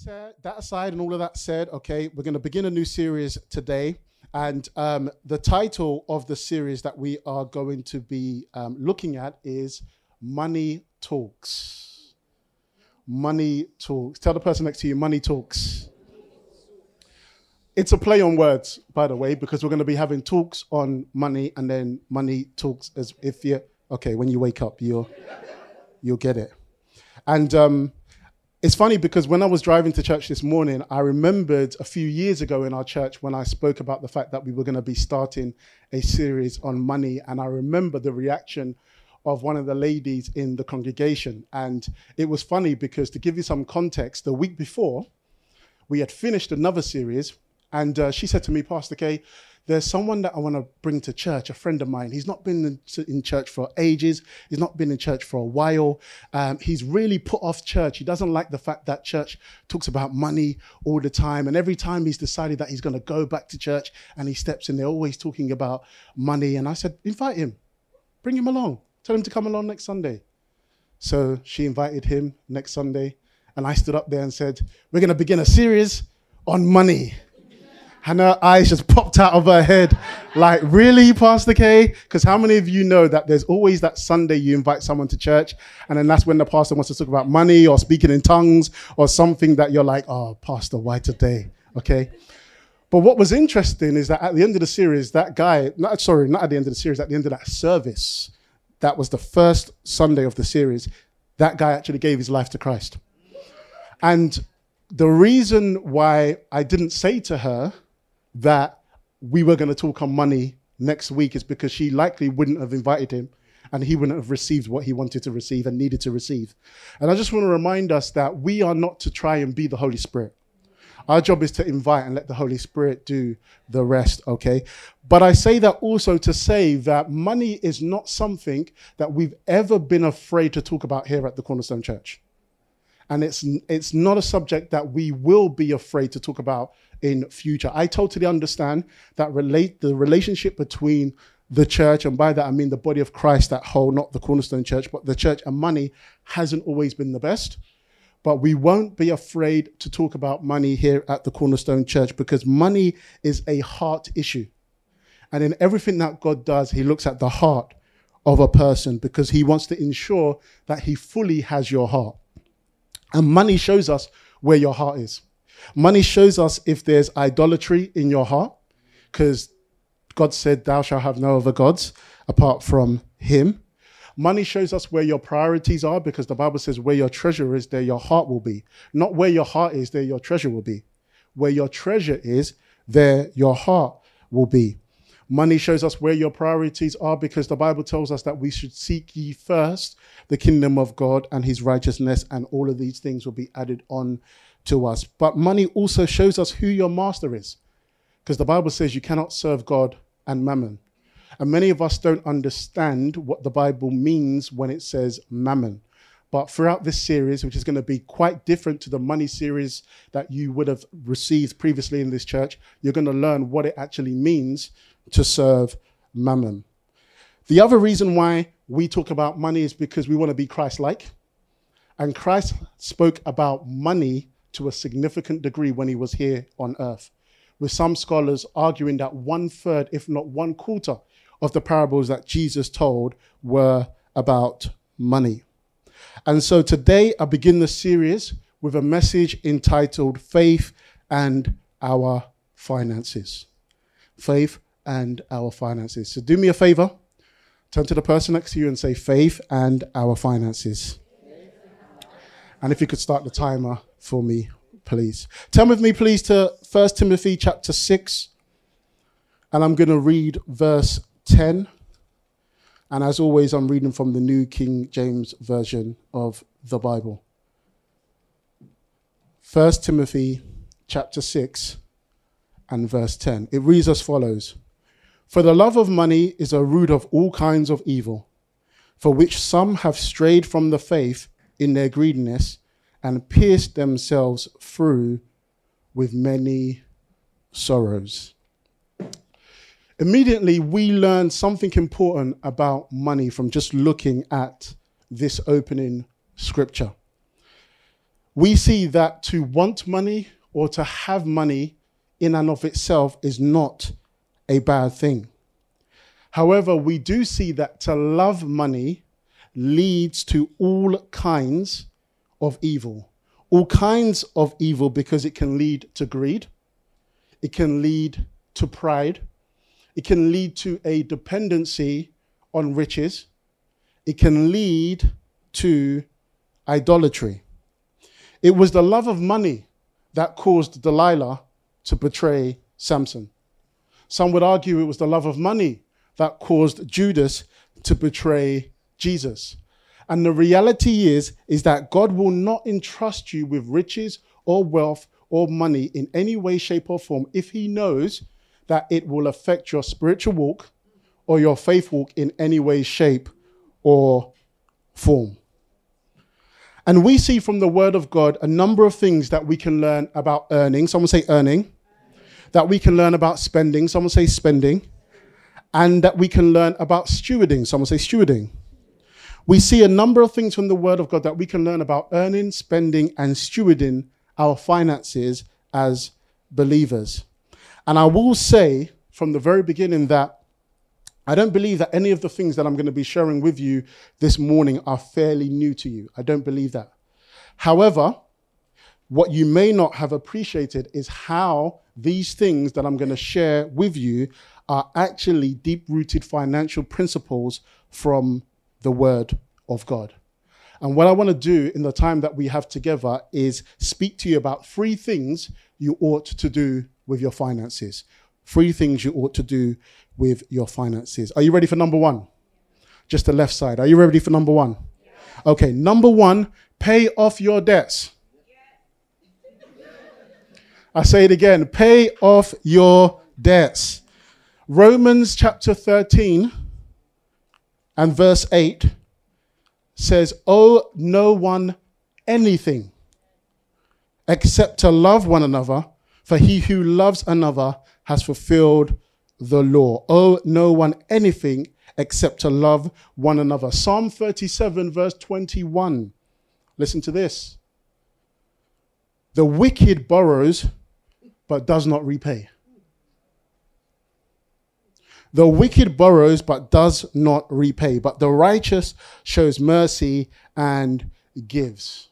that aside and all of that said, okay, we're going to begin a new series today. And um, the title of the series that we are going to be um, looking at is Money Talks. Money Talks. Tell the person next to you, Money Talks. It's a play on words, by the way, because we're going to be having talks on money and then money talks as if you okay, when you wake up, you'll you'll get it. And um, it's funny because when I was driving to church this morning, I remembered a few years ago in our church when I spoke about the fact that we were going to be starting a series on money. And I remember the reaction of one of the ladies in the congregation. And it was funny because to give you some context, the week before, we had finished another series. And uh, she said to me, Pastor K, there's someone that I want to bring to church, a friend of mine. He's not been in, church for ages. He's not been in church for a while. Um, he's really put off church. He doesn't like the fact that church talks about money all the time. And every time he's decided that he's going to go back to church and he steps in, they're always talking about money. And I said, invite him, bring him along, tell him to come along next Sunday. So she invited him next Sunday. And I stood up there and said, We're going to begin a series on money and her eyes just popped out of her head. Like, really, Pastor K? Because how many of you know that there's always that Sunday you invite someone to church, and then that's when the pastor wants to talk about money or speaking in tongues or something that you're like, oh, Pastor, why today? Okay. But what was interesting is that at the end of the series, that guy, not, sorry, not at the end of the series, at the end of that service, that was the first Sunday of the series, that guy actually gave his life to Christ. And the reason why I didn't say to her, that we were going to talk on money next week is because she likely wouldn't have invited him and he wouldn't have received what he wanted to receive and needed to receive. And I just want to remind us that we are not to try and be the Holy Spirit. Our job is to invite and let the Holy Spirit do the rest, okay? But I say that also to say that money is not something that we've ever been afraid to talk about here at the Cornerstone Church. And it's, it's not a subject that we will be afraid to talk about in future. I totally understand that relate the relationship between the church, and by that I mean the body of Christ, that whole, not the cornerstone church, but the church and money hasn't always been the best. But we won't be afraid to talk about money here at the cornerstone church because money is a heart issue. And in everything that God does, he looks at the heart of a person because he wants to ensure that he fully has your heart. And money shows us where your heart is. Money shows us if there's idolatry in your heart, because God said, Thou shalt have no other gods apart from Him. Money shows us where your priorities are, because the Bible says, Where your treasure is, there your heart will be. Not where your heart is, there your treasure will be. Where your treasure is, there your heart will be. Money shows us where your priorities are because the Bible tells us that we should seek ye first the kingdom of God and his righteousness, and all of these things will be added on to us. But money also shows us who your master is. Because the Bible says you cannot serve God and mammon. And many of us don't understand what the Bible means when it says mammon. But throughout this series, which is going to be quite different to the money series that you would have received previously in this church, you're going to learn what it actually means to serve mammon. The other reason why we talk about money is because we want to be Christ like. And Christ spoke about money to a significant degree when he was here on earth, with some scholars arguing that one third, if not one quarter, of the parables that Jesus told were about money. And so today I begin the series with a message entitled Faith and Our Finances. Faith and Our Finances. So do me a favor, turn to the person next to you and say, Faith and Our Finances. And if you could start the timer for me, please. Turn with me, please, to 1 Timothy chapter 6. And I'm going to read verse 10. And as always, I'm reading from the New King James Version of the Bible. 1 Timothy chapter 6 and verse 10. It reads as follows For the love of money is a root of all kinds of evil, for which some have strayed from the faith in their greediness and pierced themselves through with many sorrows. Immediately, we learn something important about money from just looking at this opening scripture. we see that to want money or to have money in and of itself is not a bad thing. However, we do see that to love money leads to all kinds of evil. All kinds of evil because it can lead to greed, it can lead to pride, it can lead to a dependency on riches, it can lead to idolatry. It was the love of money that caused Delilah to betray Samson. Some would argue it was the love of money that caused Judas to betray Jesus. And the reality is is that God will not entrust you with riches or wealth or money in any way shape or form if he knows that it will affect your spiritual walk or your faith walk in any way shape or form. And we see from the word of God a number of things that we can learn about earning. Someone say earning. That we can learn about spending. Someone say spending and that we can learn about stewarding. Someone say stewarding. We see a number of things from the Word of God that we can learn about earning, spending, and stewarding our finances as believers. And I will say from the very beginning that I don't believe that any of the things that I'm going to be sharing with you this morning are fairly new to you. I don't believe that. However, what you may not have appreciated is how these things that I'm going to share with you are actually deep rooted financial principles from the Word of God. And what I want to do in the time that we have together is speak to you about three things you ought to do with your finances. Three things you ought to do with your finances. Are you ready for number one? Just the left side. Are you ready for number one? Okay, number one, pay off your debts. I say it again pay off your debts. Romans chapter 13 and verse 8 says, Owe no one anything except to love one another, for he who loves another has fulfilled the law. Owe no one anything except to love one another. Psalm 37, verse 21. Listen to this. The wicked borrows, but does not repay. The wicked borrows but does not repay, but the righteous shows mercy and gives.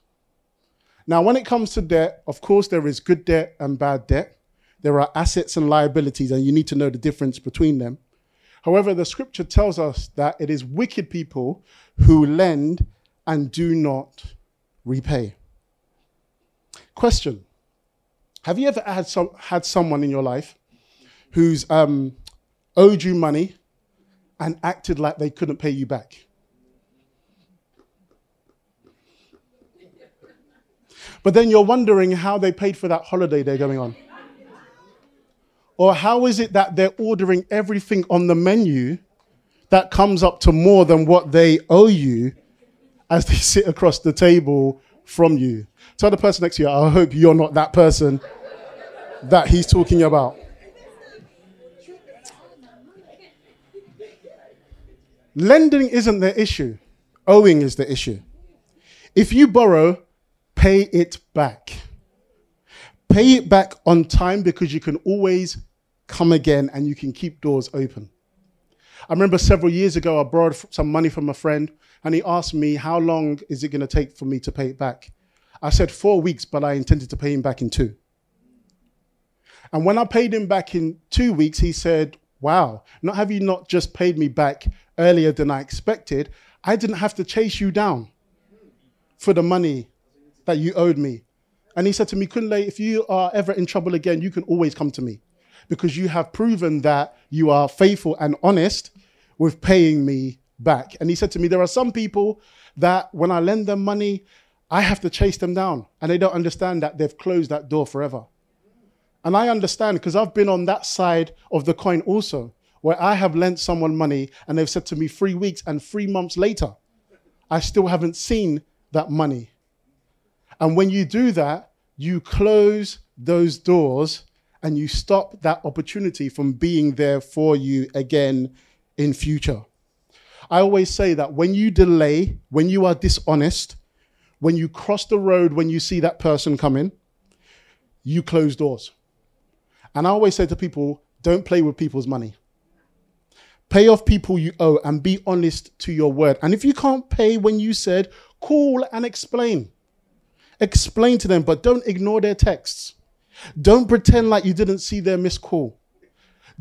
Now, when it comes to debt, of course, there is good debt and bad debt. There are assets and liabilities, and you need to know the difference between them. However, the scripture tells us that it is wicked people who lend and do not repay. Question Have you ever had, some, had someone in your life who's um, owed you money and acted like they couldn't pay you back. But then you're wondering how they paid for that holiday they're going on. Or how is it that they're ordering everything on the menu that comes up to more than what they owe you as they sit across the table from you? Tell the person next to you, I hope you're not that person that he's talking about. Lending isn't the issue, owing is the issue. If you borrow, pay it back. Pay it back on time because you can always come again and you can keep doors open. I remember several years ago, I borrowed some money from a friend and he asked me, How long is it going to take for me to pay it back? I said, Four weeks, but I intended to pay him back in two. And when I paid him back in two weeks, he said, Wow, not have you not just paid me back earlier than I expected, I didn't have to chase you down for the money that you owed me. And he said to me, Kunle, if you are ever in trouble again, you can always come to me because you have proven that you are faithful and honest with paying me back. And he said to me, There are some people that when I lend them money, I have to chase them down. And they don't understand that they've closed that door forever. And I understand because I've been on that side of the coin also, where I have lent someone money and they've said to me three weeks and three months later, I still haven't seen that money. And when you do that, you close those doors and you stop that opportunity from being there for you again in future. I always say that when you delay, when you are dishonest, when you cross the road, when you see that person coming, you close doors. And I always say to people, don't play with people's money. Pay off people you owe and be honest to your word. And if you can't pay when you said, call and explain. Explain to them, but don't ignore their texts. Don't pretend like you didn't see their missed call.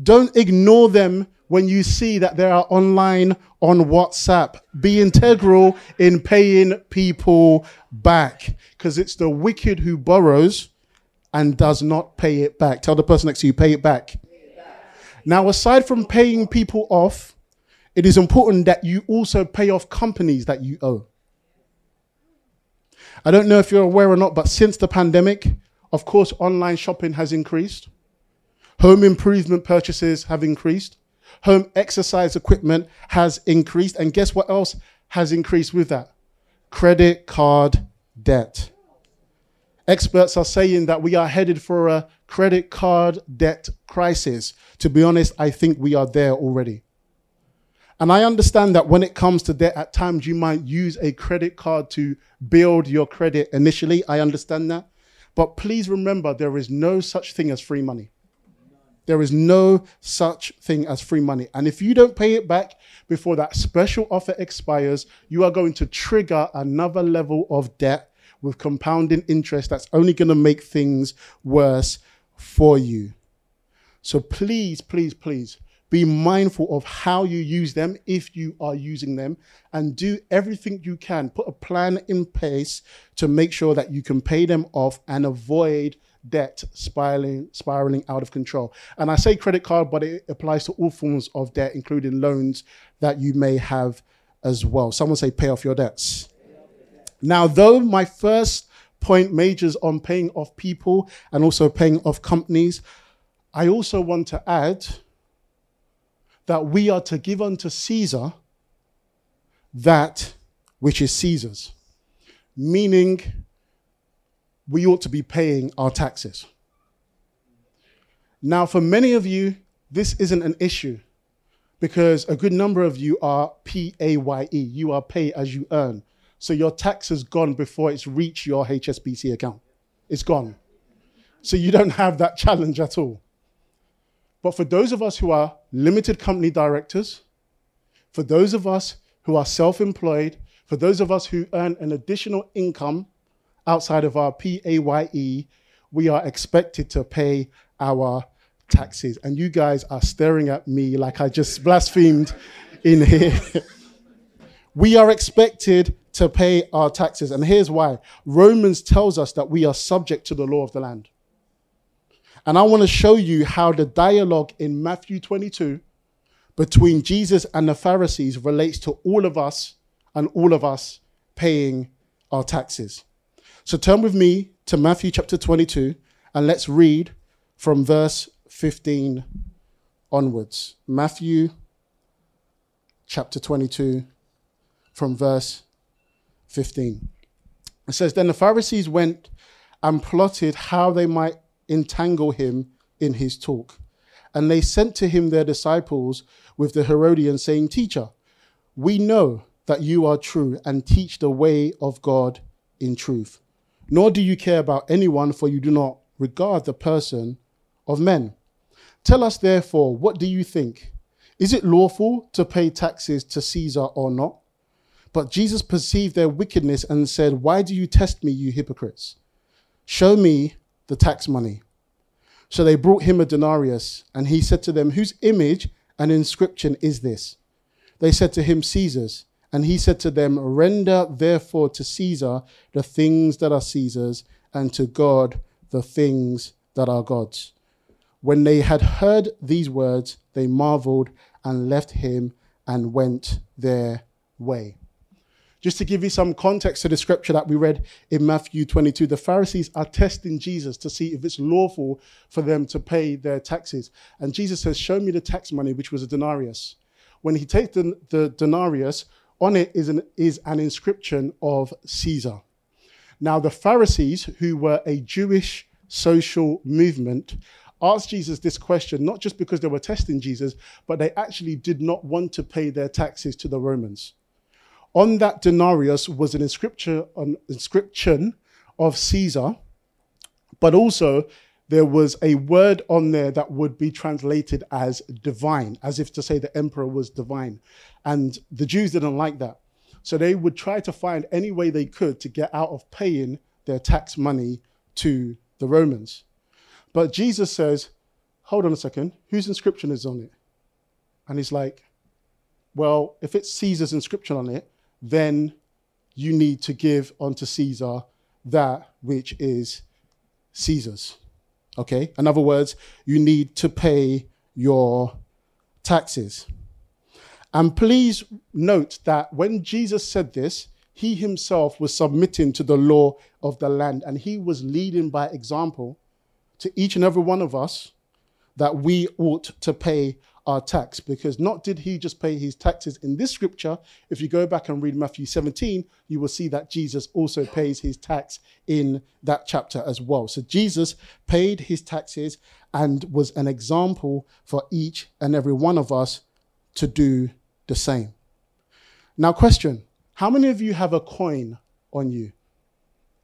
Don't ignore them when you see that they are online on WhatsApp. Be integral in paying people back because it's the wicked who borrows and does not pay it back. Tell the person next to you, pay it back. Now, aside from paying people off, it is important that you also pay off companies that you owe. I don't know if you're aware or not, but since the pandemic, of course, online shopping has increased. Home improvement purchases have increased. Home exercise equipment has increased. And guess what else has increased with that? Credit card debt. Experts are saying that we are headed for a credit card debt crisis. To be honest, I think we are there already. And I understand that when it comes to debt, at times you might use a credit card to build your credit initially. I understand that. But please remember, there is no such thing as free money. There is no such thing as free money. And if you don't pay it back before that special offer expires, you are going to trigger another level of debt with compounding interest that's only going to make things worse for you. So please, please, please be mindful of how you use them if you are using them and do everything you can. Put a plan in place to make sure that you can pay them off and avoid debt spiraling spiraling out of control. And I say credit card, but it applies to all forms of debt, including loans that you may have as well. Someone say pay off your debts. Now, though my first point majors on paying off people and also paying off companies, I also want to add that we are to give unto Caesar that which is Caesar's, meaning we ought to be paying our taxes. Now, for many of you, this isn't an issue because a good number of you are P A Y E. You are pay as you earn. So your tax has gone before it's reached your HSBC account. It's gone. So you don't have that challenge at all. But for those of us who are limited company directors, for those of us who are self employed, for those of us who earn an additional income outside of our PAYE, we are expected to pay our taxes. And you guys are staring at me like I just blasphemed in here. we are expected to pay our taxes. And here's why Romans tells us that we are subject to the law of the land. And I want to show you how the dialogue in Matthew 22 between Jesus and the Pharisees relates to all of us and all of us paying our taxes. So turn with me to Matthew chapter 22 and let's read from verse 15 onwards. Matthew chapter 22 from verse 15. It says, Then the Pharisees went and plotted how they might entangle him in his talk. And they sent to him their disciples with the Herodians, saying, Teacher, we know that you are true and teach the way of God in truth. Nor do you care about anyone, for you do not regard the person of men. Tell us, therefore, what do you think? Is it lawful to pay taxes to Caesar or not? But Jesus perceived their wickedness and said, Why do you test me, you hypocrites? Show me the tax money. So they brought him a denarius, and he said to them, Whose image and inscription is this? They said to him, Caesar's. And he said to them, Render therefore to Caesar the things that are Caesar's, and to God the things that are God's. When they had heard these words, they marveled and left him and went their way. Just to give you some context to the scripture that we read in Matthew 22, the Pharisees are testing Jesus to see if it's lawful for them to pay their taxes. And Jesus says, Show me the tax money, which was a denarius. When he takes the, the denarius, on it is an, is an inscription of Caesar. Now, the Pharisees, who were a Jewish social movement, asked Jesus this question, not just because they were testing Jesus, but they actually did not want to pay their taxes to the Romans. On that denarius was an inscription, an inscription of Caesar, but also there was a word on there that would be translated as divine, as if to say the emperor was divine. And the Jews didn't like that. So they would try to find any way they could to get out of paying their tax money to the Romans. But Jesus says, hold on a second, whose inscription is on it? And he's like, well, if it's Caesar's inscription on it, then you need to give unto Caesar that which is Caesar's. Okay? In other words, you need to pay your taxes. And please note that when Jesus said this, he himself was submitting to the law of the land and he was leading by example to each and every one of us that we ought to pay our tax because not did he just pay his taxes in this scripture. If you go back and read Matthew 17 you will see that Jesus also pays his tax in that chapter as well. So Jesus paid his taxes and was an example for each and every one of us to do the same. Now question how many of you have a coin on you?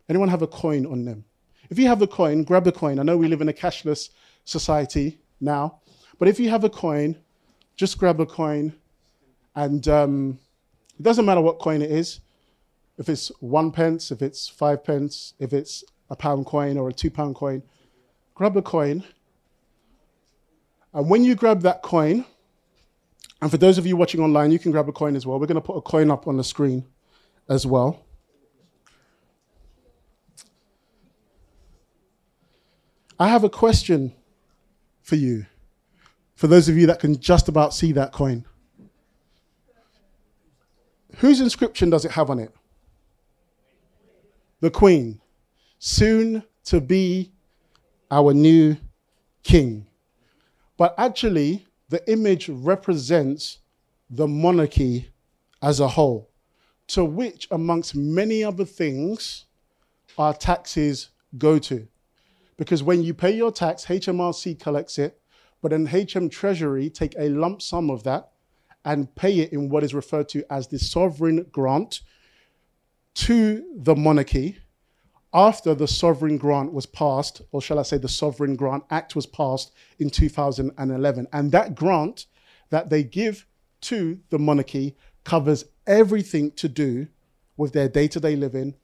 Anyone have a coin on them? If you have a coin grab a coin. I know we live in a cashless society now but if you have a coin, just grab a coin, and um, it doesn't matter what coin it is. If it's one pence, if it's five pence, if it's a pound coin or a two pound coin, grab a coin. And when you grab that coin, and for those of you watching online, you can grab a coin as well. We're going to put a coin up on the screen as well. I have a question for you for those of you that can just about see that coin. Whose inscription does it have on it? The Queen, soon to be our new king. But actually, the image represents the monarchy as a whole, to which, amongst many other things, our taxes go to. Because when you pay your tax, HMRC collects it, but then HM Treasury take a lump sum of that and pay it in what is referred to as the sovereign grant to the monarchy after the sovereign grant was passed, or shall I say, the Sovereign Grant Act was passed in 2011. And that grant that they give to the monarchy covers everything to do with their day to day living,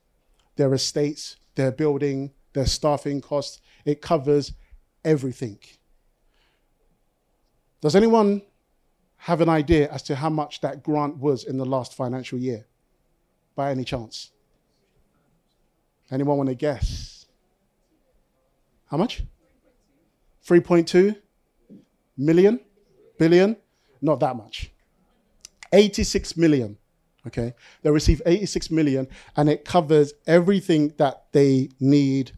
their estates, their building, their staffing costs. It covers everything. Does anyone have an idea as to how much that grant was in the last financial year? By any chance? Anyone want to guess? How much? 3.2 million? Billion? Not that much. 86 million. Okay. They receive 86 million and it covers everything that they need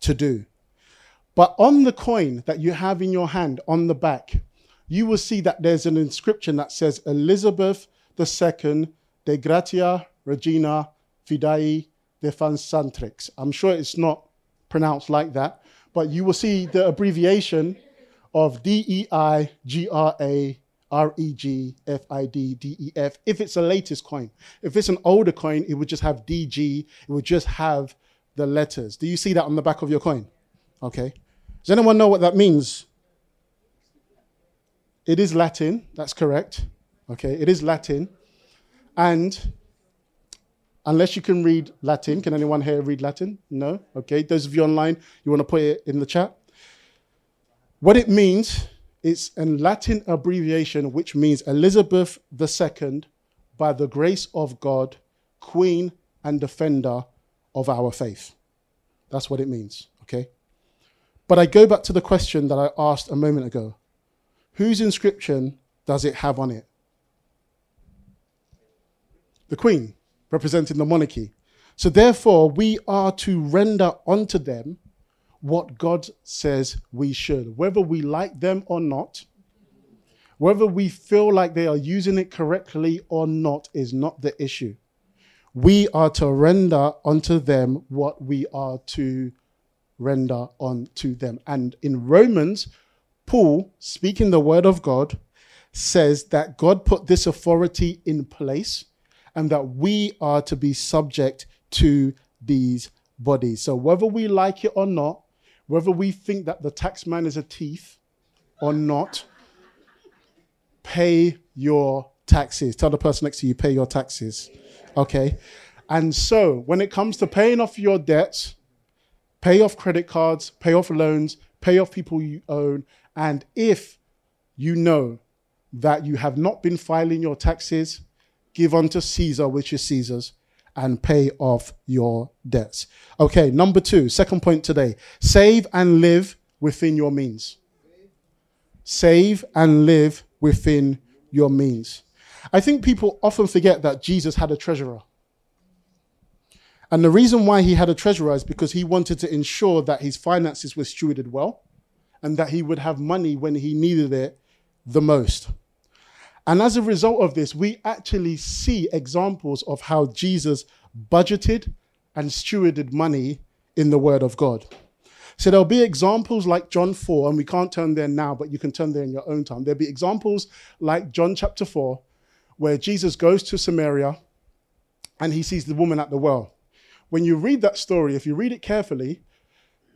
to do. But on the coin that you have in your hand on the back, you will see that there's an inscription that says Elizabeth II de Gratia Regina Fidei Defensantrix. I'm sure it's not pronounced like that, but you will see the abbreviation of D E I G R A R E G F I D D E F if it's a latest coin. If it's an older coin, it would just have DG, it would just have the letters. Do you see that on the back of your coin? Okay. Does anyone know what that means? It is Latin, that's correct. Okay, it is Latin. And unless you can read Latin, can anyone here read Latin? No? Okay, those of you online, you want to put it in the chat? What it means, it's a Latin abbreviation which means Elizabeth II, by the grace of God, Queen and Defender of our faith. That's what it means, okay? But I go back to the question that I asked a moment ago Whose inscription does it have on it? The Queen, representing the monarchy. So therefore, we are to render unto them what God says we should, whether we like them or not. Whether we feel like they are using it correctly or not is not the issue. We are to render unto them what we are to render unto them. And in Romans, Paul, speaking the word of God, says that God put this authority in place and that we are to be subject to these bodies. So whether we like it or not, whether we think that the tax man is a thief or not, pay your taxes. Tell the person next to you, pay your taxes. Okay? And so when it comes to paying off your debts, pay off credit cards, pay off loans, pay off people you own, and if you know that you have not been filing your taxes, give unto Caesar, which is Caesar's, and pay off your debts. Okay, number two, second point today save and live within your means. Save and live within your means. I think people often forget that Jesus had a treasurer. And the reason why he had a treasurer is because he wanted to ensure that his finances were stewarded well and that he would have money when he needed it the most. And as a result of this, we actually see examples of how Jesus budgeted and stewarded money in the Word of God. So there'll be examples like John 4, and we can't turn there now, but you can turn there in your own time. There'll be examples like John chapter 4, where Jesus goes to Samaria and he sees the woman at the well. When you read that story, if you read it carefully,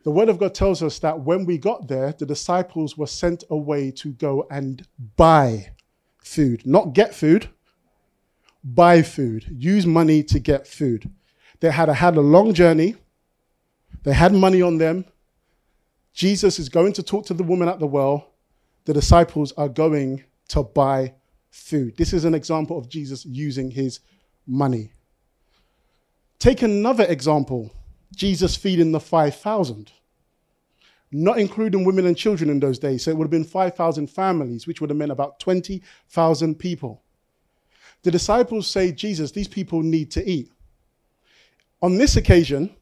the Word of God tells us that when we got there, the disciples were sent away to go and buy food, not get food, buy food, use money to get food. They had a, had a long journey, they had money on them. Jesus is going to talk to the woman at the well. The disciples are going to buy food. This is an example of Jesus using his money. Take another example Jesus feeding the 5,000, not including women and children in those days. So it would have been 5,000 families, which would have meant about 20,000 people. The disciples say, Jesus, these people need to eat. On this occasion,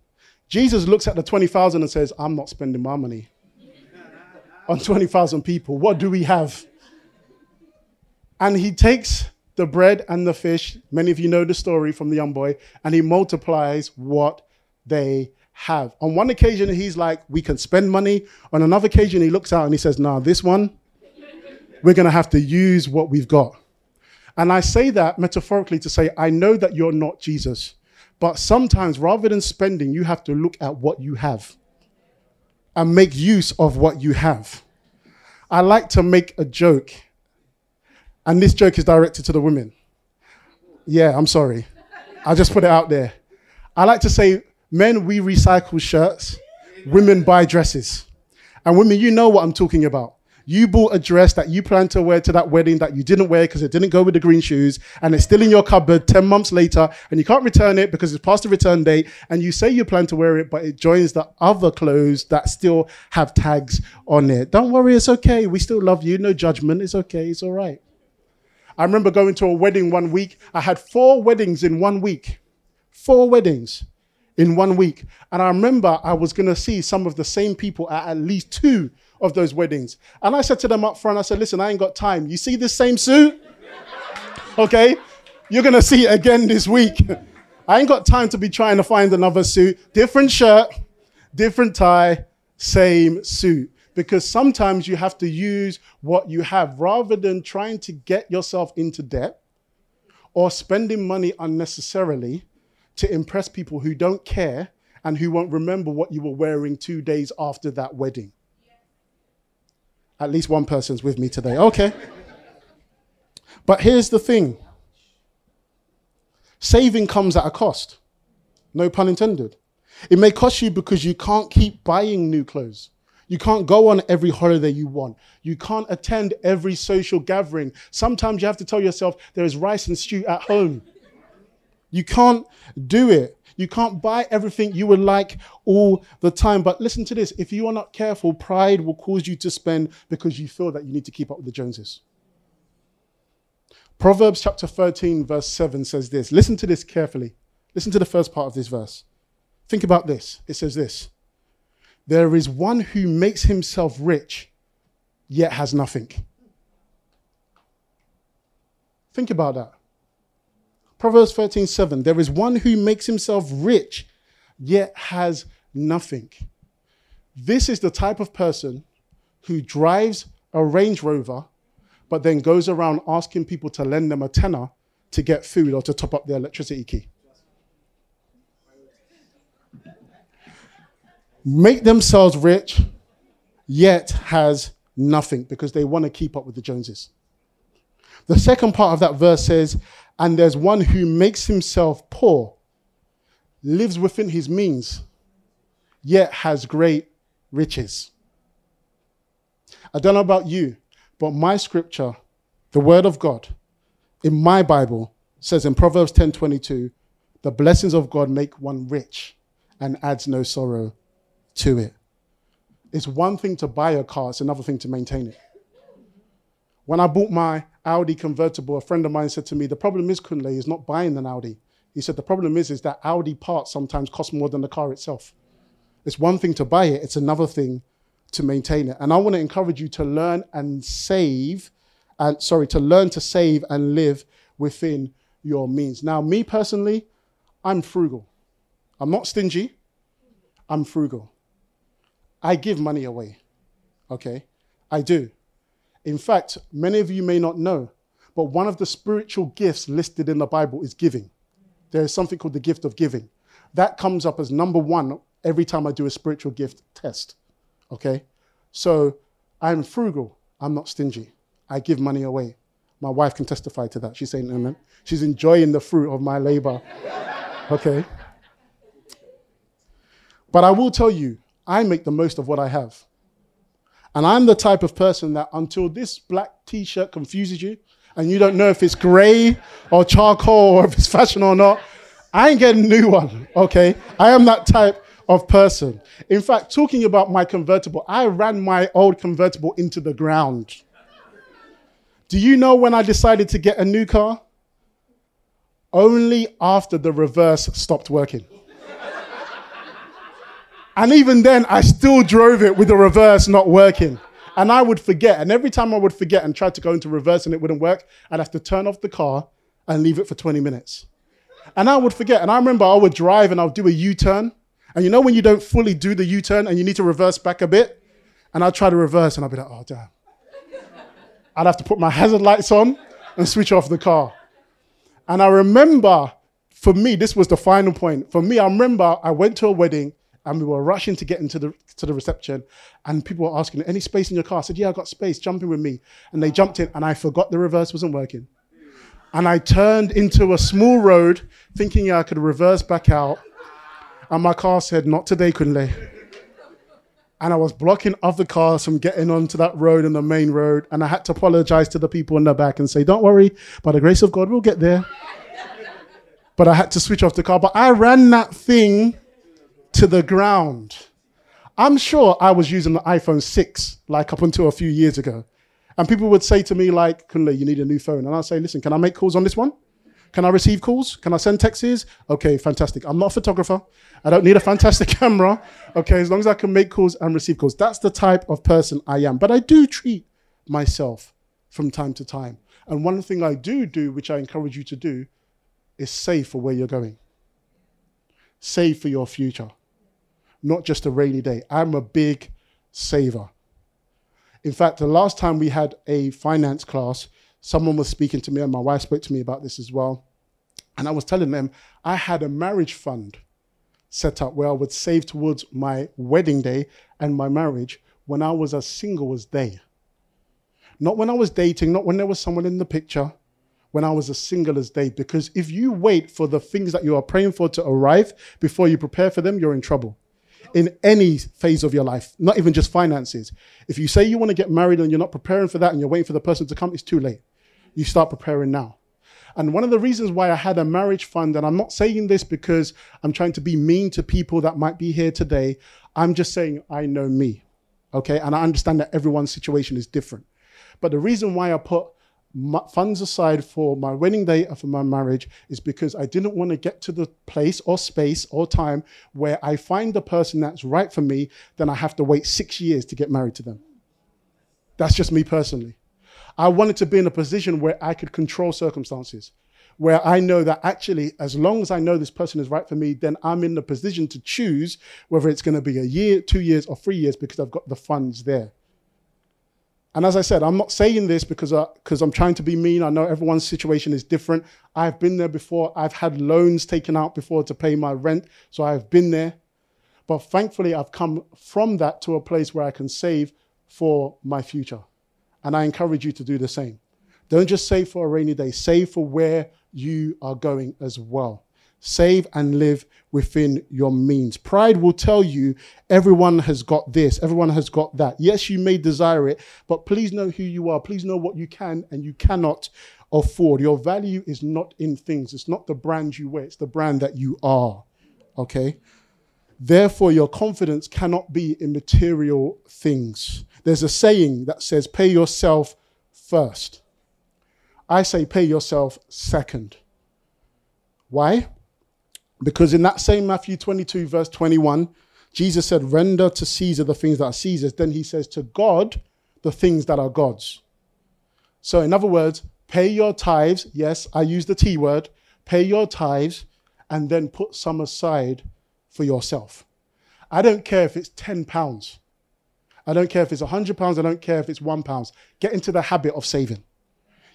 Jesus looks at the 20,000 and says, I'm not spending my money on 20,000 people. What do we have? And he takes the bread and the fish. Many of you know the story from the young boy, and he multiplies what they have. On one occasion, he's like, We can spend money. On another occasion, he looks out and he says, Nah, this one, we're going to have to use what we've got. And I say that metaphorically to say, I know that you're not Jesus, but sometimes rather than spending, you have to look at what you have and make use of what you have. I like to make a joke and this joke is directed to the women. Yeah, I'm sorry. I just put it out there. I like to say, men, we recycle shirts, women buy dresses. And women, you know what I'm talking about. You bought a dress that you planned to wear to that wedding that you didn't wear because it didn't go with the green shoes, and it's still in your cupboard 10 months later, and you can't return it because it's past the return date, and you say you plan to wear it, but it joins the other clothes that still have tags on it. Don't worry, it's okay. We still love you. No judgment. It's okay. It's all right. I remember going to a wedding one week. I had four weddings in one week. Four weddings in one week. And I remember I was going to see some of the same people at at least two of those weddings. And I said to them up front, I said, listen, I ain't got time. You see this same suit? Okay? You're going to see it again this week. I ain't got time to be trying to find another suit. Different shirt, different tie, same suit because sometimes you have to use what you have rather than trying to get yourself into debt or spending money unnecessarily to impress people who don't care and who won't remember what you were wearing two days after that wedding. At least one person's with me today. Okay. But here's the thing saving comes at a cost. No pun intended. It may cost you because you can't keep buying new clothes. You can't go on every holiday you want. You can't attend every social gathering. Sometimes you have to tell yourself there is rice and stew at home. You can't do it. You can't buy everything you would like all the time. But listen to this if you are not careful, pride will cause you to spend because you feel that you need to keep up with the Joneses. Proverbs chapter 13, verse 7 says this. Listen to this carefully. Listen to the first part of this verse. Think about this. It says this there is one who makes himself rich, yet has nothing. Think about that. Proverbs 13 7. There is one who makes himself rich, yet has nothing. This is the type of person who drives a Range Rover, but then goes around asking people to lend them a tenner to get food or to top up their electricity key. Make themselves rich, yet has nothing because they want to keep up with the Joneses. The second part of that verse says, And there's one who makes himself poor, lives within his means, yet has great riches. I don't know about you, but my scripture, the word of God, in my Bible, says in Proverbs 10:22, the blessings of God make one rich and adds no sorrow to it. It's one thing to buy a car, it's another thing to maintain it. When I bought my Audi convertible, a friend of mine said to me, The problem is, Kunle, is not buying an Audi. He said, The problem is, is that Audi parts sometimes cost more than the car itself. It's one thing to buy it, it's another thing to maintain it. And I want to encourage you to learn and save, and sorry, to learn to save and live within your means. Now, me personally, I'm frugal. I'm not stingy, I'm frugal. I give money away. Okay? I do. In fact, many of you may not know, but one of the spiritual gifts listed in the Bible is giving. There is something called the gift of giving. That comes up as number one every time I do a spiritual gift test. Okay? So I'm frugal. I'm not stingy. I give money away. My wife can testify to that. She's saying amen. She's enjoying the fruit of my labor. Okay? But I will tell you, I make the most of what I have. And I'm the type of person that until this black t shirt confuses you and you don't know if it's gray or charcoal or if it's fashion or not, I ain't getting a new one, okay? I am that type of person. In fact, talking about my convertible, I ran my old convertible into the ground. Do you know when I decided to get a new car? Only after the reverse stopped working. And even then, I still drove it with the reverse not working. And I would forget. And every time I would forget and try to go into reverse and it wouldn't work, I'd have to turn off the car and leave it for 20 minutes. And I would forget. And I remember I would drive and I would do a U turn. And you know when you don't fully do the U turn and you need to reverse back a bit? And I'd try to reverse and I'd be like, oh, damn. I'd have to put my hazard lights on and switch off the car. And I remember, for me, this was the final point. For me, I remember I went to a wedding and we were rushing to get into the to the reception, and people were asking, "Any space in your car?" I said, "Yeah, I got space. Jump in with me." And they jumped in, and I forgot the reverse wasn't working, and I turned into a small road, thinking I could reverse back out, and my car said, "Not today, Kunle." And I was blocking other cars from getting onto that road and the main road, and I had to apologize to the people in the back and say, "Don't worry, by the grace of God, we'll get there." but I had to switch off the car. But I ran that thing to the ground. I'm sure I was using the iPhone 6 like up until a few years ago. And people would say to me, like, Kunle, you need a new phone. And I'd say, listen, can I make calls on this one? Can I receive calls? Can I send texts? Okay, fantastic. I'm not a photographer. I don't need a fantastic camera. Okay, as long as I can make calls and receive calls. That's the type of person I am. But I do treat myself from time to time. And one thing I do do, which I encourage you to do, is save for where you're going. Save for your future not just a rainy day. I'm a big saver. In fact, the last time we had a finance class, someone was speaking to me, and my wife spoke to me about this as well. And I was telling them I had a marriage fund set up where I would save towards my wedding day and my marriage when I was as single as they. Not when I was dating, not when there was someone in the picture, when I was as single as they. Because if you wait for the things that you are praying for to arrive before you prepare for them, you're in trouble in any phase of your life, not even just finances. If you say you want to get married and you're not preparing for that and you're waiting for the person to come, it's too late. You start preparing now. And one of the reasons why I had a marriage fund, and I'm not saying this because I'm trying to be mean to people that might be here today, I'm just saying I know me. Okay. And I understand that everyone's situation is different. But the reason why I put funds aside for my wedding day and for my marriage is because I didn't want to get to the place or space or time where I find the person that's right for me, then I have to wait six years to get married to them. That's just me personally. I wanted to be in a position where I could control circumstances, where I know that actually, as long as I know this person is right for me, then I'm in the position to choose whether it's going to be a year, two years, or three years because I've got the funds there. And as I said, I'm not saying this because because I'm trying to be mean. I know everyone's situation is different. I've been there before. I've had loans taken out before to pay my rent, so I've been there. But thankfully, I've come from that to a place where I can save for my future. And I encourage you to do the same. Don't just save for a rainy day, save for where you are going as well. Save and live within your means. Pride will tell you everyone has got this, everyone has got that. Yes, you may desire it, but please know who you are. Please know what you can and you cannot afford. Your value is not in things, it's not the brand you wear, it's the brand that you are. Okay? Therefore, your confidence cannot be in material things. There's a saying that says, pay yourself first. I say, pay yourself second. Why? Because in that same Matthew 22, verse 21, Jesus said, render to Caesar the things that are Caesar's. Then he says, to God, the things that are God's. So, in other words, pay your tithes. Yes, I use the T word. Pay your tithes and then put some aside for yourself. I don't care if it's 10 pounds. I don't care if it's 100 pounds. I don't care if it's one pounds. Get into the habit of saving.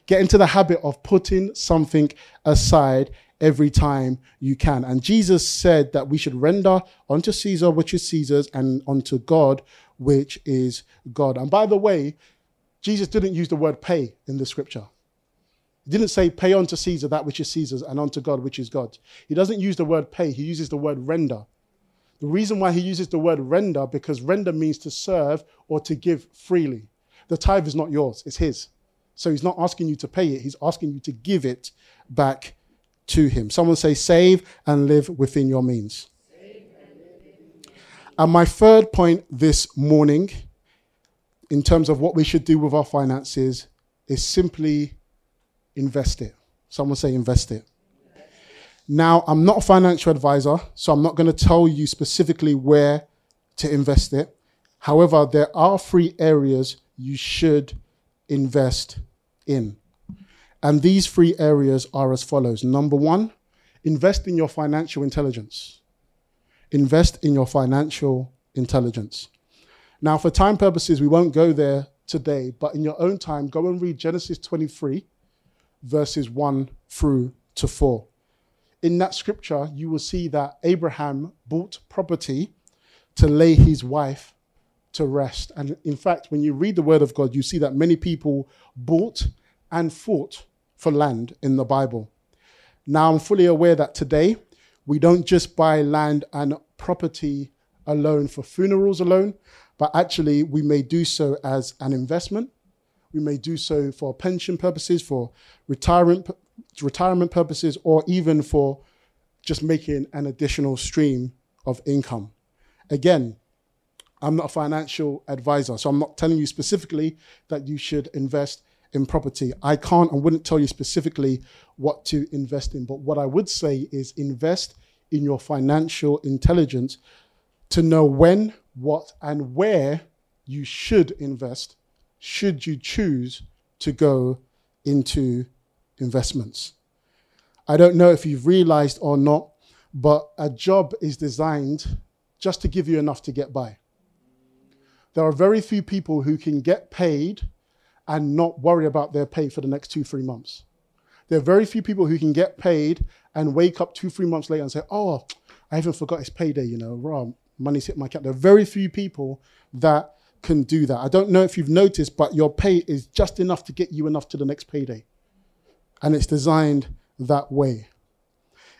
Get into the habit of putting something aside every time you can. And Jesus said that we should render unto Caesar which is Caesar's and unto God which is God. And by the way, Jesus didn't use the word pay in the scripture. He didn't say pay unto Caesar that which is Caesar's and unto God which is God's. He doesn't use the word pay, he uses the word render. The reason why he uses the word render, because render means to serve or to give freely. The tithe is not yours, it's his. So he's not asking you to pay it, he's asking you to give it back to him. Someone say, save and live within your means. And my third point this morning, in terms of what we should do with our finances, is simply invest it. Someone say, invest it. Now, I'm not a financial advisor, so I'm not going to tell you specifically where to invest it. However, there are three areas you should invest in. And these three areas are as follows. Number one, invest in your financial intelligence. Invest in your financial intelligence. Now, for time purposes, we won't go there today, but in your own time, go and read Genesis 23, verses 1 through to 4 in that scripture, you will see that Abraham bought property to lay his wife to rest. And in fact, when you read the word of God, you see that many people bought and fought for land in the Bible. Now, I'm fully aware that today we don't just buy land and property alone for funerals alone, but actually we may do so as an investment. We may do so for pension purposes, for retirement retirement purposes or even for just making an additional stream of income. Again, I'm not a financial advisor, so I'm not telling you specifically that you should invest in property. I can't and wouldn't tell you specifically what to invest in, but what I would say is invest in your financial intelligence to know when, what, and where you should invest should you choose to go into investments. I don't know if you've realized or not, but a job is designed just to give you enough to get by. There are very few people who can get paid and not worry about their pay for the next two, three months. There are very few people who can get paid and wake up two, three months later and say, Oh, I even forgot it's payday, you know, raw, money's hit my account. There are very few people that can do that. I don't know if you've noticed, but your pay is just enough to get you enough to the next payday and it's designed that way.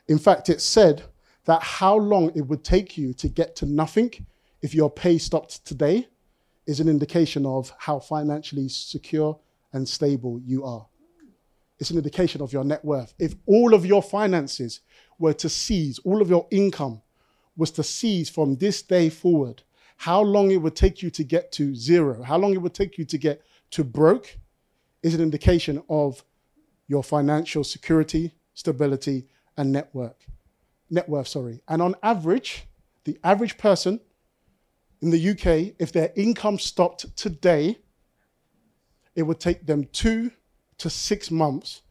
In fact, it said that how long it would take you to get to nothing if your pay stopped today is an indication of how financially secure and stable you are. It's an indication of your net worth. If all of your finances were to cease, all of your income was to cease from this day forward, how long it would take you to get to zero, how long it would take you to get to broke, is an indication of your financial security, stability, and network. Net worth, sorry. And on average, the average person in the UK, if their income stopped today, it would take them two to six months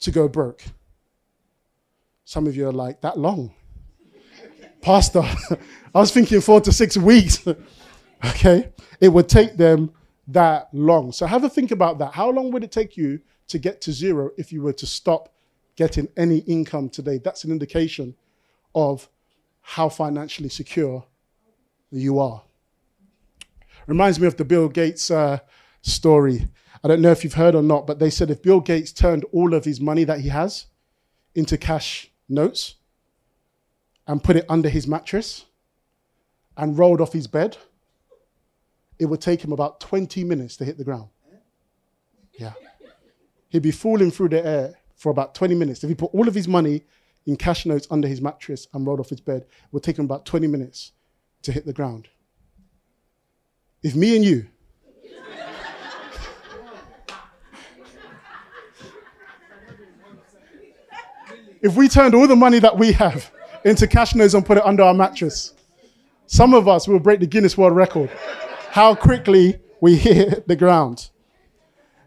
to go broke. Some of you are like, that long? Pastor, I was thinking four to six weeks. okay? It would take them that long. So have a think about that. How long would it take you to get to zero if you were to stop getting any income today? That's an indication of how financially secure you are. Reminds me of the Bill Gates uh, story. I don't know if you've heard or not, but they said if Bill Gates turned all of his money that he has into cash notes and put it under his mattress and rolled off his bed, it would take him about 20 minutes to hit the ground. Yeah. He'd be falling through the air for about 20 minutes. If he put all of his money in cash notes under his mattress and rolled off his bed, it would take him about 20 minutes to hit the ground. If me and you if we turned all the money that we have into cash notes and put it under our mattress, some of us will break the Guinness World Record. How quickly we hit the ground.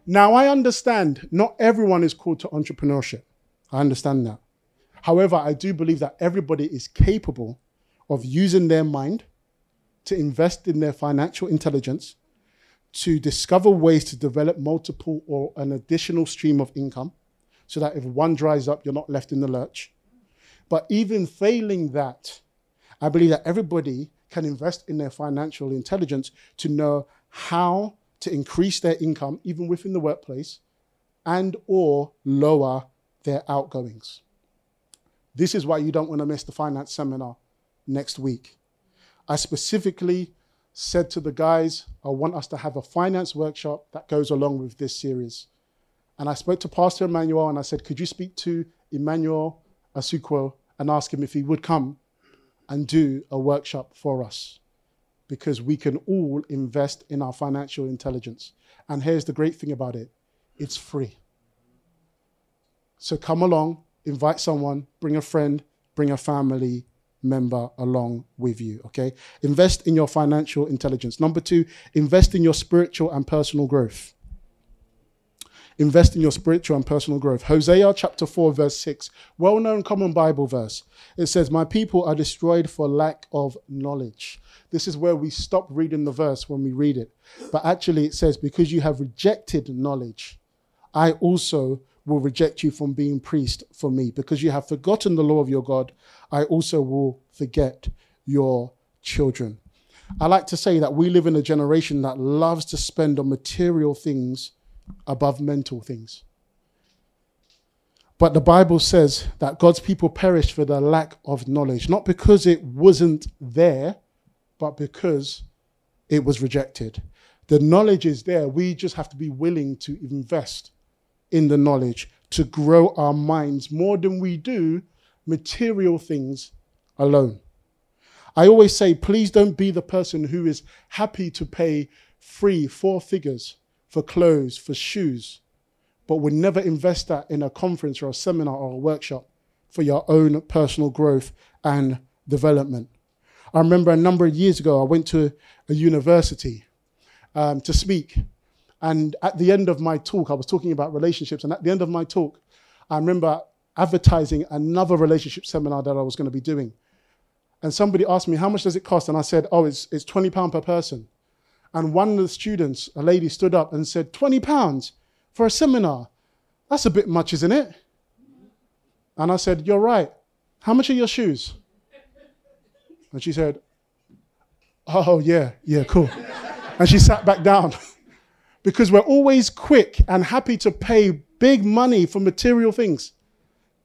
Now, I understand not everyone is called to entrepreneurship. I understand that. However, I do believe that everybody is capable of using their mind to invest in their financial intelligence, to discover ways to develop multiple or an additional stream of income, so that if one dries up, you're not left in the lurch. But even failing that, I believe that everybody can invest in their financial intelligence to know how to increase their income, even within the workplace, and or lower their outgoings. This is why you don't want to miss the finance seminar next week. I specifically said to the guys, I want us to have a finance workshop that goes along with this series. And I spoke to Pastor Emmanuel and I said, Could you speak to Emmanuel Asukwo and ask him if he would come and do a workshop for us? Because we can all invest in our financial intelligence. And here's the great thing about it it's free. So come along, invite someone, bring a friend, bring a family member along with you, okay? Invest in your financial intelligence. Number two, invest in your spiritual and personal growth. Invest in your spiritual and personal growth. Hosea chapter 4, verse 6, well known common Bible verse. It says, My people are destroyed for lack of knowledge. This is where we stop reading the verse when we read it. But actually, it says, Because you have rejected knowledge, I also will reject you from being priest for me. Because you have forgotten the law of your God, I also will forget your children. I like to say that we live in a generation that loves to spend on material things above mental things. But the Bible says that God's people perished for the lack of knowledge, not because it wasn't there, but because it was rejected. The knowledge is there. We just have to be willing to invest in the knowledge to grow our minds more than we do material things alone. I always say, please don't be the person who is happy to pay three, four figures for clothes, for shoes, but would never invest that in a conference or a seminar or a workshop for your own personal growth and development. I remember a number of years ago, I went to a university um, to speak. And at the end of my talk, I was talking about relationships. And at the end of my talk, I remember advertising another relationship seminar that I was going to be doing. And somebody asked me, How much does it cost? And I said, Oh, it's, it's £20 per person. And one of the students, a lady, stood up and said, 20 pounds for a seminar. That's a bit much, isn't it? And I said, You're right. How much are your shoes? And she said, Oh, yeah, yeah, cool. and she sat back down because we're always quick and happy to pay big money for material things.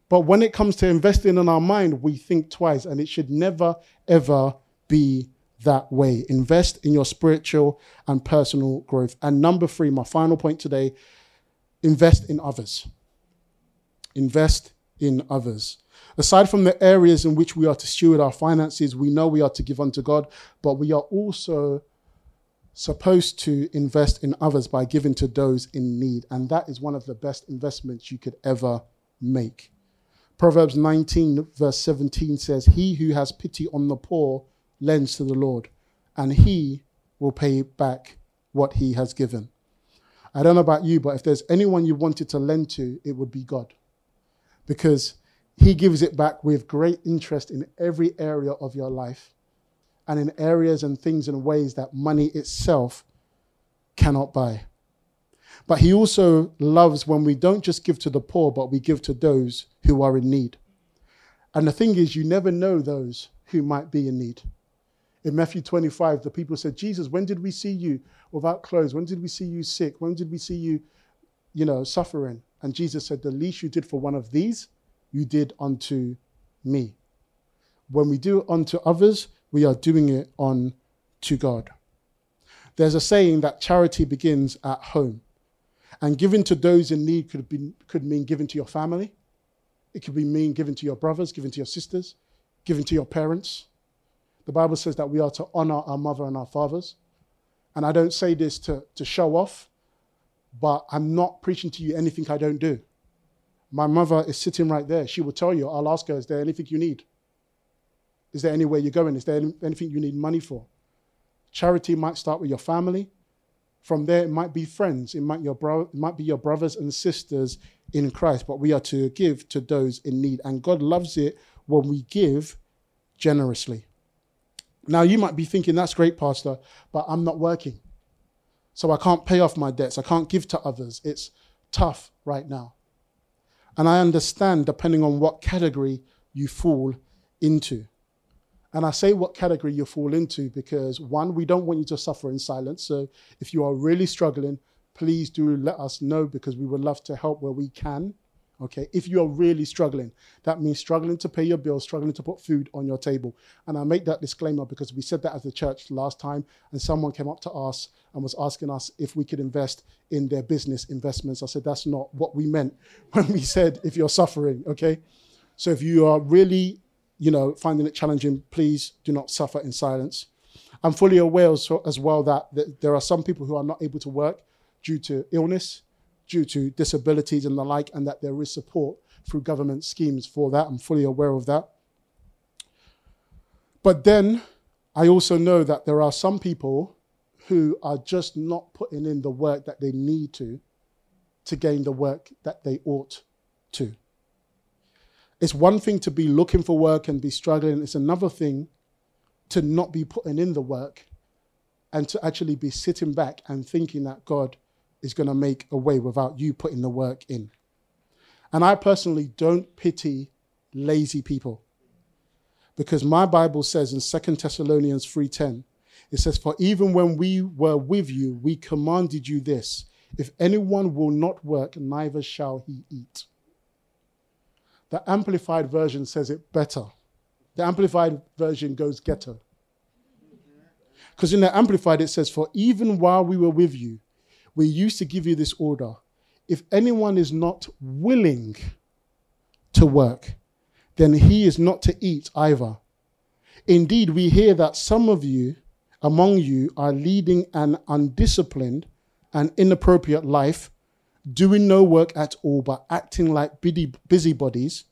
But when it comes to investing in our mind, we think twice, and it should never, ever be that way. Invest in your spiritual and personal growth. And number three, my final point today invest in others. Invest in others. Aside from the areas in which we are to steward our finances, we know we are to give unto God, but we are also supposed to invest in others by giving to those in need. And that is one of the best investments you could ever make. Proverbs 19, verse 17 says, He who has pity on the poor lends to the Lord, and He will pay back what He has given. I don't know about you, but if there's anyone you wanted to lend to, it would be God. Because He gives it back with great interest in every area of your life and in areas and things and ways that money itself cannot buy. But he also loves when we don't just give to the poor, but we give to those who are in need. And the thing is, you never know those who might be in need. In Matthew 25, the people said, Jesus, when did we see you without clothes? When did we see you sick? When did we see you, you know, suffering? And Jesus said, The least you did for one of these, you did unto me. When we do it unto others, we are doing it unto God. There's a saying that charity begins at home. And giving to those in need could, be, could mean giving to your family. It could be mean giving to your brothers, giving to your sisters, giving to your parents. The Bible says that we are to honor our mother and our fathers. And I don't say this to, to show off, but I'm not preaching to you anything I don't do. My mother is sitting right there. She will tell you, I'll ask her, is there anything you need? Is there anywhere you're going? Is there anything you need money for? Charity might start with your family. From there, it might be friends. It might, your bro- it might be your brothers and sisters in Christ. But we are to give to those in need. And God loves it when we give generously. Now, you might be thinking, that's great, Pastor, but I'm not working. So I can't pay off my debts. I can't give to others. It's tough right now. And I understand depending on what category you fall into. And I say what category you fall into because one, we don't want you to suffer in silence. So if you are really struggling, please do let us know because we would love to help where we can. Okay, if you are really struggling, that means struggling to pay your bills, struggling to put food on your table. And I make that disclaimer because we said that as a church last time, and someone came up to us and was asking us if we could invest in their business investments. I said that's not what we meant when we said if you're suffering. Okay, so if you are really you know, finding it challenging, please do not suffer in silence. I'm fully aware as well that, there are some people who are not able to work due to illness, due to disabilities and the like, and that there is support through government schemes for that. I'm fully aware of that. But then I also know that there are some people who are just not putting in the work that they need to to gain the work that they ought to. It's one thing to be looking for work and be struggling, it's another thing to not be putting in the work and to actually be sitting back and thinking that God is going to make a way without you putting the work in. And I personally don't pity lazy people because my Bible says in 2 Thessalonians 3:10 it says for even when we were with you we commanded you this if anyone will not work neither shall he eat. The Amplified version says it better. The Amplified version goes ghetto. Because in the Amplified it says, For even while we were with you, we used to give you this order. If anyone is not willing to work, then he is not to eat either. Indeed, we hear that some of you among you are leading an undisciplined and inappropriate life doing no work at all, but acting like busybodies,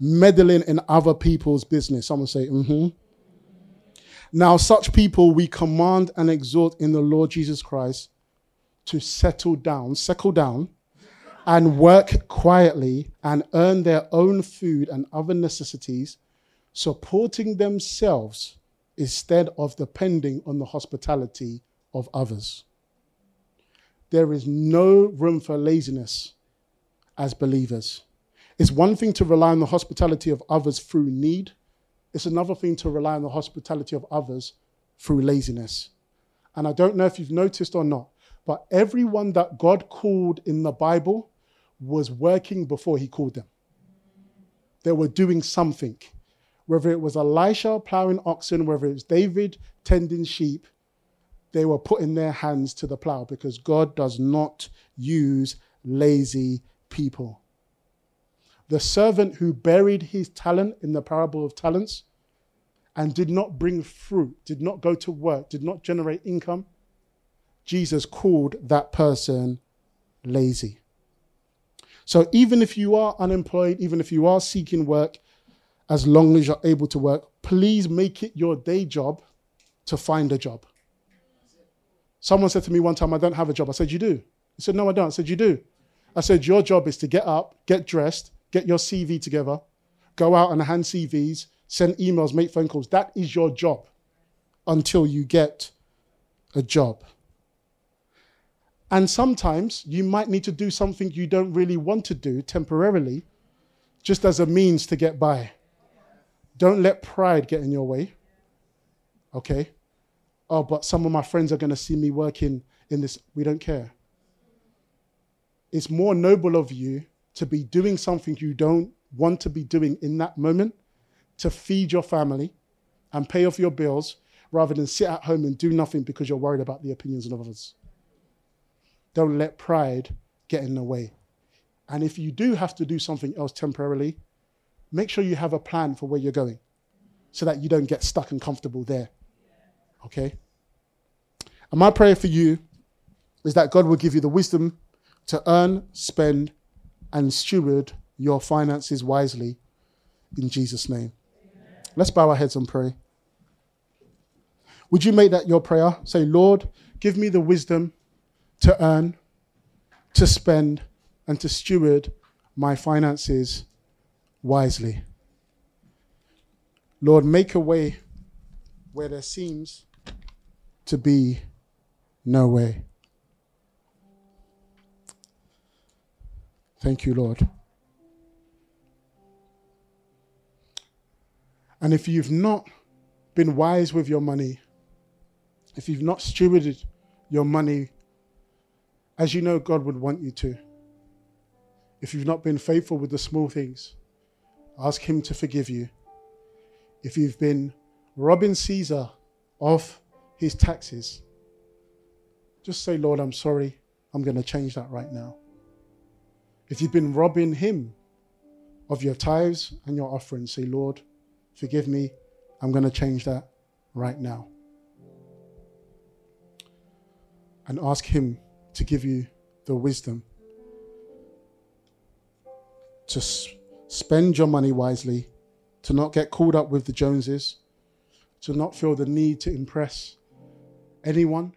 meddling in other people's business. Someone say, mm hmm. Now, such people we command and exhort in the Lord Jesus Christ to settle down, settle down, and work quietly and earn their own food and other necessities, supporting themselves instead of depending on the hospitality of others there is no room for laziness as believers. It's one thing to rely on the hospitality of others through need, it's another thing to rely on the hospitality of others through laziness. And I don't know if you've noticed or not, but everyone that God called in the Bible was working before he called them. They were doing something. Whether it was Elisha plowing oxen, whether it was David tending sheep, they were putting their hands to the plow because God does not use lazy people. The servant who buried his talent in the parable of talents and did not bring fruit, did not go to work, did not generate income, Jesus called that person lazy. So even if you are unemployed, even if you are seeking work, as long as you're able to work, please make it your day job to find a job. Someone said to me one time, I don't have a job. I said, You do? He said, No, I don't. I said, You do. I said, Your job is to get up, get dressed, get your CV together, go out and hand CVs, send emails, make phone calls. That is your job until you get a job. And sometimes you might need to do something you don't really want to do temporarily, just as a means to get by. Don't let pride get in your way. Okay? Oh, but some of my friends are going to see me working in this. We don't care. It's more noble of you to be doing something you don't want to be doing in that moment to feed your family and pay off your bills rather than sit at home and do nothing because you're worried about the opinions of others. Don't let pride get in the way. And if you do have to do something else temporarily, make sure you have a plan for where you're going so that you don't get stuck and comfortable there. Okay? And my prayer for you is that God will give you the wisdom to earn, spend, and steward your finances wisely in Jesus' name. Let's bow our heads and pray. Would you make that your prayer? Say, Lord, give me the wisdom to earn, to spend, and to steward my finances wisely. Lord, make a way where there seems to be no way. Thank you, Lord. And if you've not been wise with your money, if you've not stewarded your money as you know God would want you to, if you've not been faithful with the small things, ask Him to forgive you. If you've been robbing Caesar of his taxes, just say, Lord, I'm sorry. I'm going to change that right now. If you've been robbing him of your tithes and your offerings, say, Lord, forgive me. I'm going to change that right now. And ask him to give you the wisdom to spend your money wisely, to not get caught up with the Joneses, to not feel the need to impress anyone